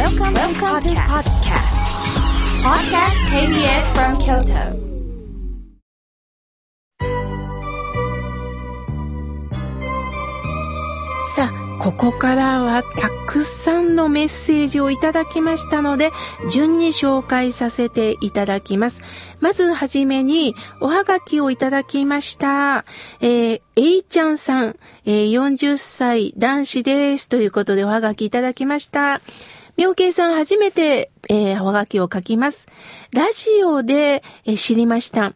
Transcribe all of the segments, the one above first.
Welcome, Welcome to podcast. Podcast KBS from Kyoto. さあ、ここからはたくさんのメッセージをいただきましたので、順に紹介させていただきます。まずはじめに、おはがきをいただきました。えー、えいちゃんさん、えー40歳男子です。ということでおはがきいただきました。妙慶さん初めて、えー、はがきを書きます。ラジオで、えー知りました。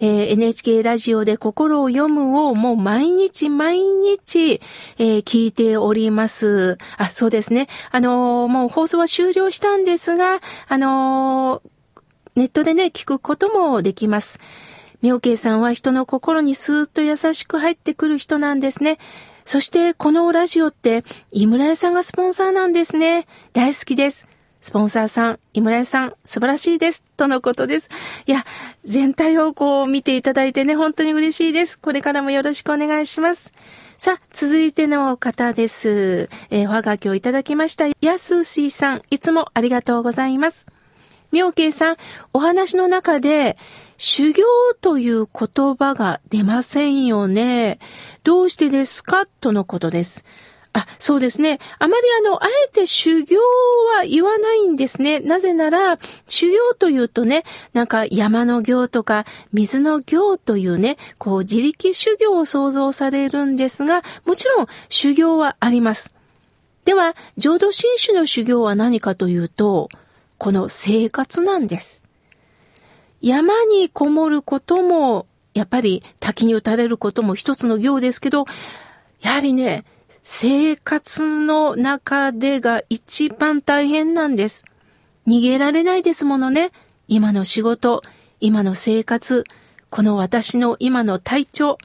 えー NHK ラジオで心を読むをもう毎日毎日、えー聞いております。あ、そうですね。あのーもう放送は終了したんですが、あのネットでね、聞くこともできます。妙慶さんは人の心にスーッと優しく入ってくる人なんですね。そして、このラジオって、井村屋さんがスポンサーなんですね。大好きです。スポンサーさん、井村屋さん、素晴らしいです。とのことです。いや、全体をこう見ていただいてね、本当に嬉しいです。これからもよろしくお願いします。さあ、続いての方です。えーおはがきをいただきました。やすしさん、いつもありがとうございます。妙慶さん、お話の中で、修行という言葉が出ませんよね。どうしてですか？とのことです。あ、そうですね。あまりあの、あえて修行は言わないんですね。なぜなら、修行というとね、なんか山の行とか水の行というね、こう自力修行を想像されるんですが、もちろん修行はあります。では、浄土真宗の修行は何かというと、この生活なんです。山にこもることも、やっぱり滝に打たれることも一つの行ですけど、やはりね、生活の中でが一番大変なんです。逃げられないですものね。今の仕事、今の生活、この私の今の体調、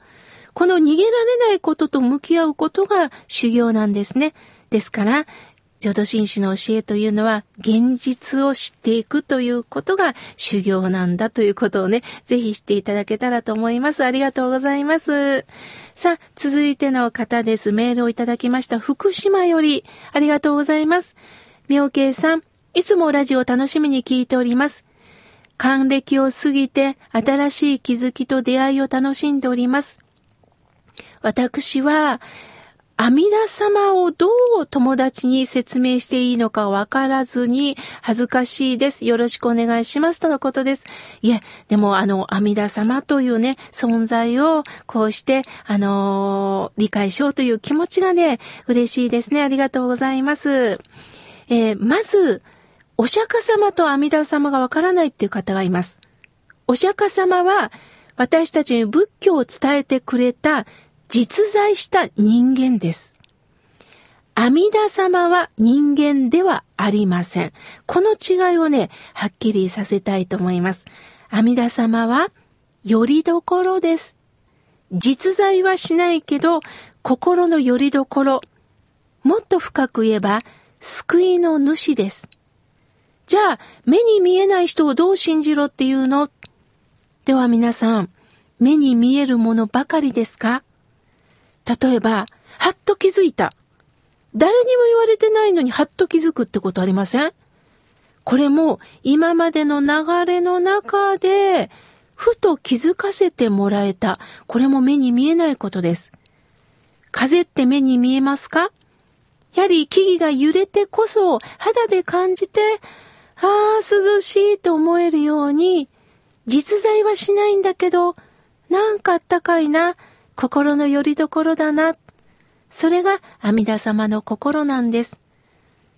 この逃げられないことと向き合うことが修行なんですね。ですから、浄土真宗の教えというのは、現実を知っていくということが修行なんだということをね、ぜひ知っていただけたらと思います。ありがとうございます。さあ、続いての方です。メールをいただきました。福島より、ありがとうございます。妙慶さん、いつもラジオ楽しみに聞いております。還暦を過ぎて新しい気づきと出会いを楽しんでおります。私は、阿弥陀様をどう友達に説明していいのかわからずに恥ずかしいです。よろしくお願いします。とのことです。いえ、でもあの、阿弥陀様というね、存在をこうして、あのー理解しようという気持ちがね、嬉しいですね。ありがとうございます。えーまず、お釈迦様と阿弥陀様がわからないっていう方がいます。お釈迦様は私たちに仏教を伝えてくれた実在した人間です。阿弥陀様は人間ではありません。この違いをね、はっきりさせたいと思います。阿弥陀様は、よりどころです。実在はしないけど、心のよりどころ。もっと深く言えば、救いの主です。じゃあ、目に見えない人をどう信じろっていうの？では皆さん、目に見えるものばかりですか？例えば、はっと気づいた。誰にも言われてないのにはっと気づくってことありません？これも今までの流れの中で、ふと気づかせてもらえた。これも目に見えないことです。風って目に見えますか？やはり木々が揺れてこそ肌で感じて、ああ、涼しいと思えるように、実在はしないんだけど、なんかあったかいな、心の拠り所だな。それが阿弥陀様の心なんです。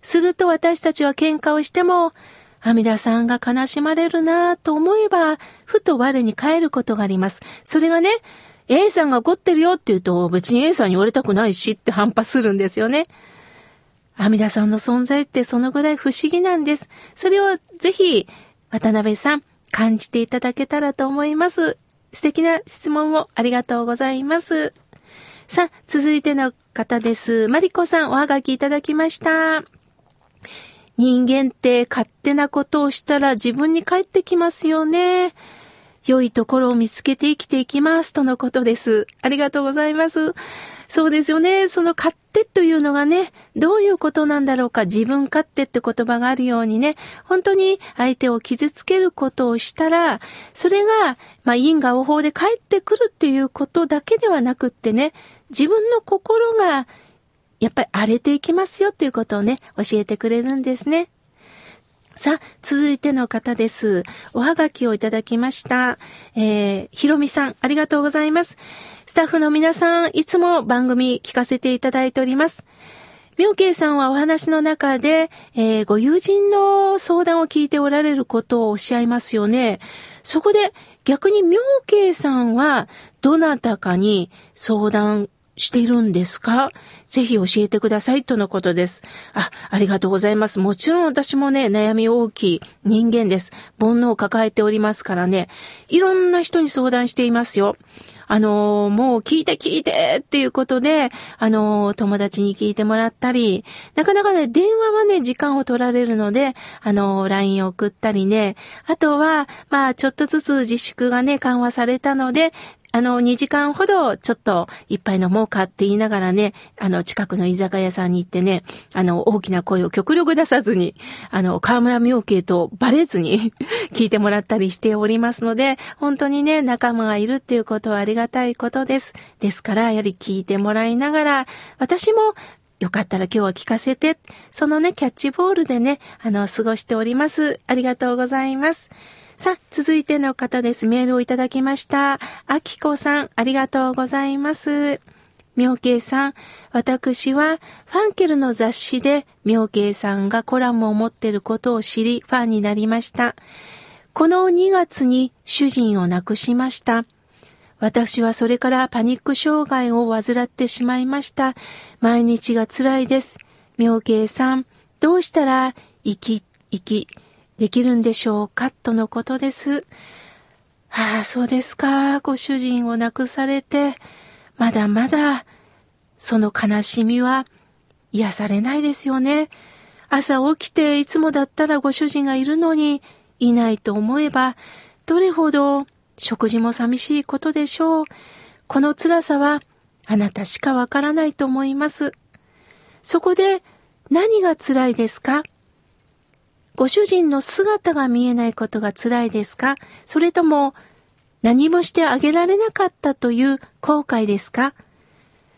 すると私たちは喧嘩をしても、阿弥陀さんが悲しまれるなぁと思えば、ふと我に返ることがあります。それがね、A さんが怒ってるよって言うと、別に A さんに言われたくないしって反発するんですよね。阿弥陀さんの存在ってそのぐらい不思議なんです。それをぜひ、渡辺さん、感じていただけたらと思います。素敵な質問をありがとうございます。さあ、続いての方です。マリコさん、おはがきいただきました。人間って勝手なことをしたら自分に返ってきますよね。良いところを見つけて生きていきます。とのことです。ありがとうございます。そうですよね。その勝手というのがね、どういうことなんだろうか。自分勝手って言葉があるようにね、本当に相手を傷つけることをしたら、それが、まあ、因果応報で返ってくるっていうことだけではなくってね、自分の心が、やっぱり荒れていきますよっていうことをね、教えてくれるんですね。さあ、続いての方です。おはがきをいただきました。えー、ひろみさん、ありがとうございます。スタッフの皆さん、いつも番組聞かせていただいております。妙慶さんはお話の中で、えー、ご友人の相談を聞いておられることをおっしゃいますよね。そこで逆に妙慶さんはどなたかに相談しているんですか？ぜひ教えてくださいとのことです。あ、ありがとうございます。もちろん私もね、悩み大きい人間です。煩悩を抱えておりますからね、いろんな人に相談していますよ。あのー、もう聞いて聞いてっていうことで、あのー、友達に聞いてもらったり、なかなかね、電話はね、時間を取られるので、あのー、LINE を送ったりね、あとは、まあ、ちょっとずつ自粛がね、緩和されたので、あの、2時間ほどちょっと一杯飲もうかって言いながらね、あの、近くの居酒屋さんに行ってね、あの、大きな声を極力出さずに、あの、河村明慶とバレずに 聞いてもらったりしておりますので、本当にね、仲間がいるっていうことはありがたいことです。ですから、やはり聞いてもらいながら、私もよかったら今日は聞かせて、そのね、キャッチボールでね、あの、過ごしております。ありがとうございます。さあ、続いての方です。メールをいただきました。あきこさん、ありがとうございます。妙慶さん、私はファンケルの雑誌で妙慶さんがコラムを持っていることを知りファンになりました。この2月に主人を亡くしました。私はそれからパニック障害を患ってしまいました。毎日が辛いです。妙慶さん、どうしたら生き、生き、できるんでしょうか？とのことです。ああ、そうですか。ご主人を亡くされて、まだまだ、その悲しみは癒されないですよね。朝起きていつもだったらご主人がいるのにいないと思えば、どれほど食事も寂しいことでしょう。この辛さはあなたしかわからないと思います。そこで何が辛いですか？ご主人の姿が見えないことが辛いですか？それとも何もしてあげられなかったという後悔ですか？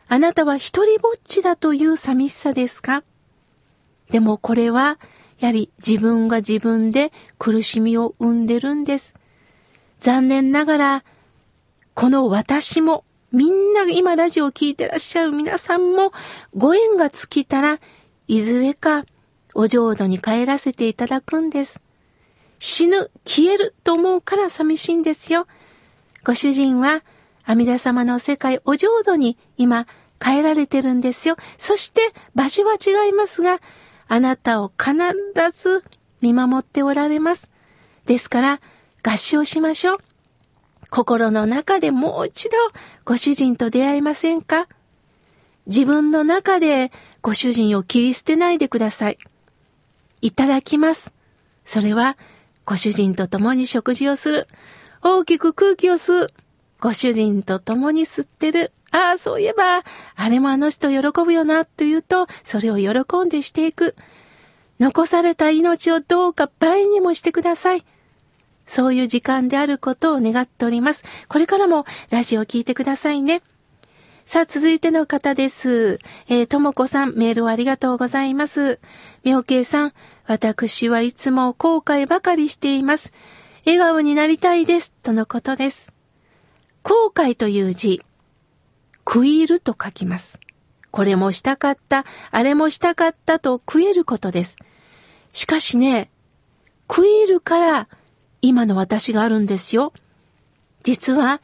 あなたは一人ぼっちだという寂しさですか？でもこれは、やはり自分が自分で苦しみを生んでるんです。残念ながら、この私も、みんな今ラジオを聴いてらっしゃる皆さんも、ご縁が尽きたらいずれかお浄土に帰らせていただくんです。死ぬ、消えると思うから寂しいんですよ。ご主人は阿弥陀様の世界お浄土に今帰られてるんですよ。そして場所は違いますが、あなたを必ず見守っておられます。ですから合唱しましょう。心の中でもう一度ご主人と出会いませんか？自分の中でご主人を切り捨てないでください。いただきます。それは、ご主人と共に食事をする。大きく空気を吸う。ご主人と共に吸ってる。ああ、そういえば、あれもあの人喜ぶよな、と言うと、それを喜んでしていく。残された命をどうか倍にもしてください。そういう時間であることを願っております。これからもラジオを聞いてくださいね。さあ、続いての方です。えー、ともこさん、メールをありがとうございます。みょうけいさん、私はいつも後悔ばかりしています。笑顔になりたいです。とのことです。後悔という字、食いると書きます。これもしたかった、あれもしたかったと食えることです。しかしね、食いるから今の私があるんですよ。実は、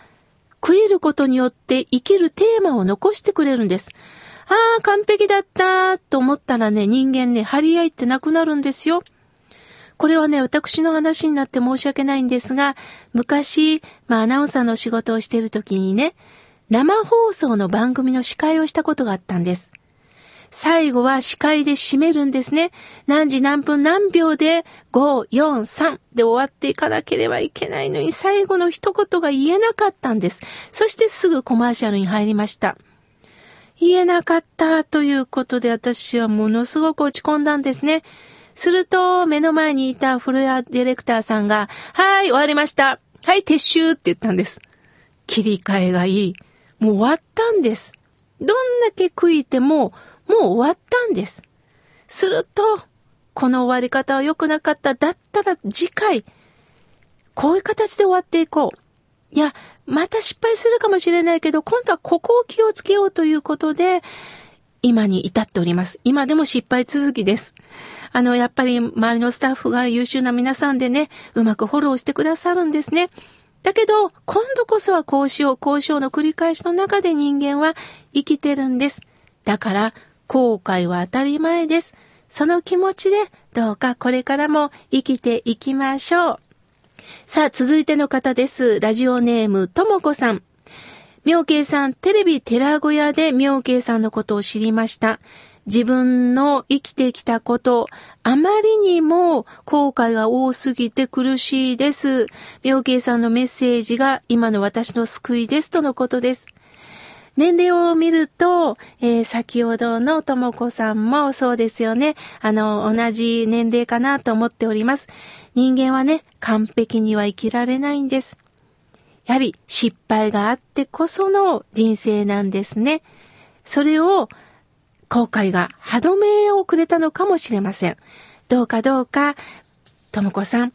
食えることによって生きるテーマを残してくれるんです。ああ、完璧だったと思ったらね、人間ね、張り合いってなくなるんですよ。これはね、私の話になって申し訳ないんですが、昔、まあアナウンサーの仕事をしている時にね、生放送の番組の司会をしたことがあったんです。最後は司会で締めるんですね。何時何分何秒で5、4、3で終わっていかなければいけないのに最後の一言が言えなかったんです。そしてすぐコマーシャルに入りました。言えなかったということで私はものすごく落ち込んだんですね。すると、目の前にいたフロアディレクターさんが、はい、終わりました。はい、撤収って言ったんです。切り替えがいい。もう終わったんです。どんだけ悔いても、もう終わったんです。すると、この終わり方は良くなかった。だったら次回、こういう形で終わっていこう。いや、また失敗するかもしれないけど、今度はここを気をつけようということで、今に至っております。今でも失敗続きです。あの、やっぱり周りのスタッフが優秀な皆さんでね、うまくフォローしてくださるんですね。だけど、今度こそはこうしよう、こうしようの繰り返しの中で人間は生きてるんです。だから、後悔は当たり前です。その気持ちで、どうかこれからも生きていきましょう。さあ、続いての方です。ラジオネーム、ともこさん。妙慶さん、テレビ寺小屋で妙慶さんのことを知りました。自分の生きてきたこと、あまりにも後悔が多すぎて苦しいです。妙慶さんのメッセージが今の私の救いですとのことです。年齢を見ると、えー、先ほどのともこさんもそうですよね。あの、同じ年齢かなと思っております。人間はね、完璧には生きられないんです。やはり失敗があってこその人生なんですね。それを後悔が歯止めをくれたのかもしれません。どうかどうか、ともこさん、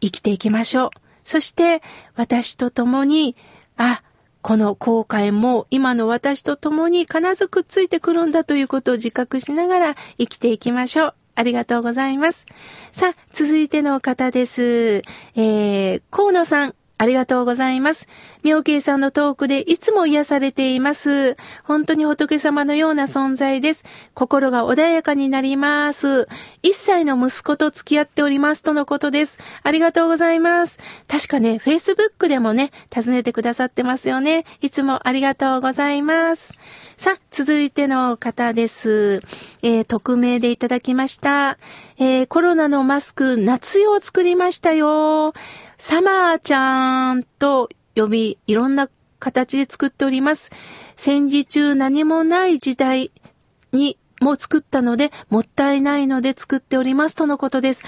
生きていきましょう。そして、私と共に、あ、この後悔も今の私と共に必ずくっついてくるんだということを自覚しながら生きていきましょう。ありがとうございます。さあ、続いての方です。えー、河野さん。ありがとうございます。妙慶さんのトークでいつも癒されています。本当に仏様のような存在です。心が穏やかになります。一歳の息子と付き合っておりますとのことです。ありがとうございます。確かね、Facebook でもね、尋ねてくださってますよね。いつもありがとうございます。さあ、続いての方です。えー、匿名でいただきました。えー、コロナのマスク、夏用作りましたよ。サマーちゃんと呼び、いろんな形で作っております。戦時中何もない時代にも作ったので、もったいないので作っておりますとのことです。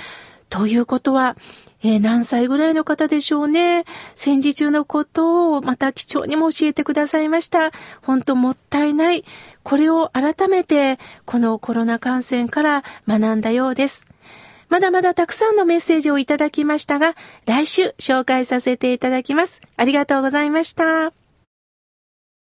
ということは、えー、何歳ぐらいの方でしょうね。戦時中のことをまた貴重にも教えてくださいました。本当もったいない。これを改めて、このコロナ感染から学んだようです。まだまだたくさんのメッセージをいただきましたが、来週紹介させていただきます。ありがとうございました。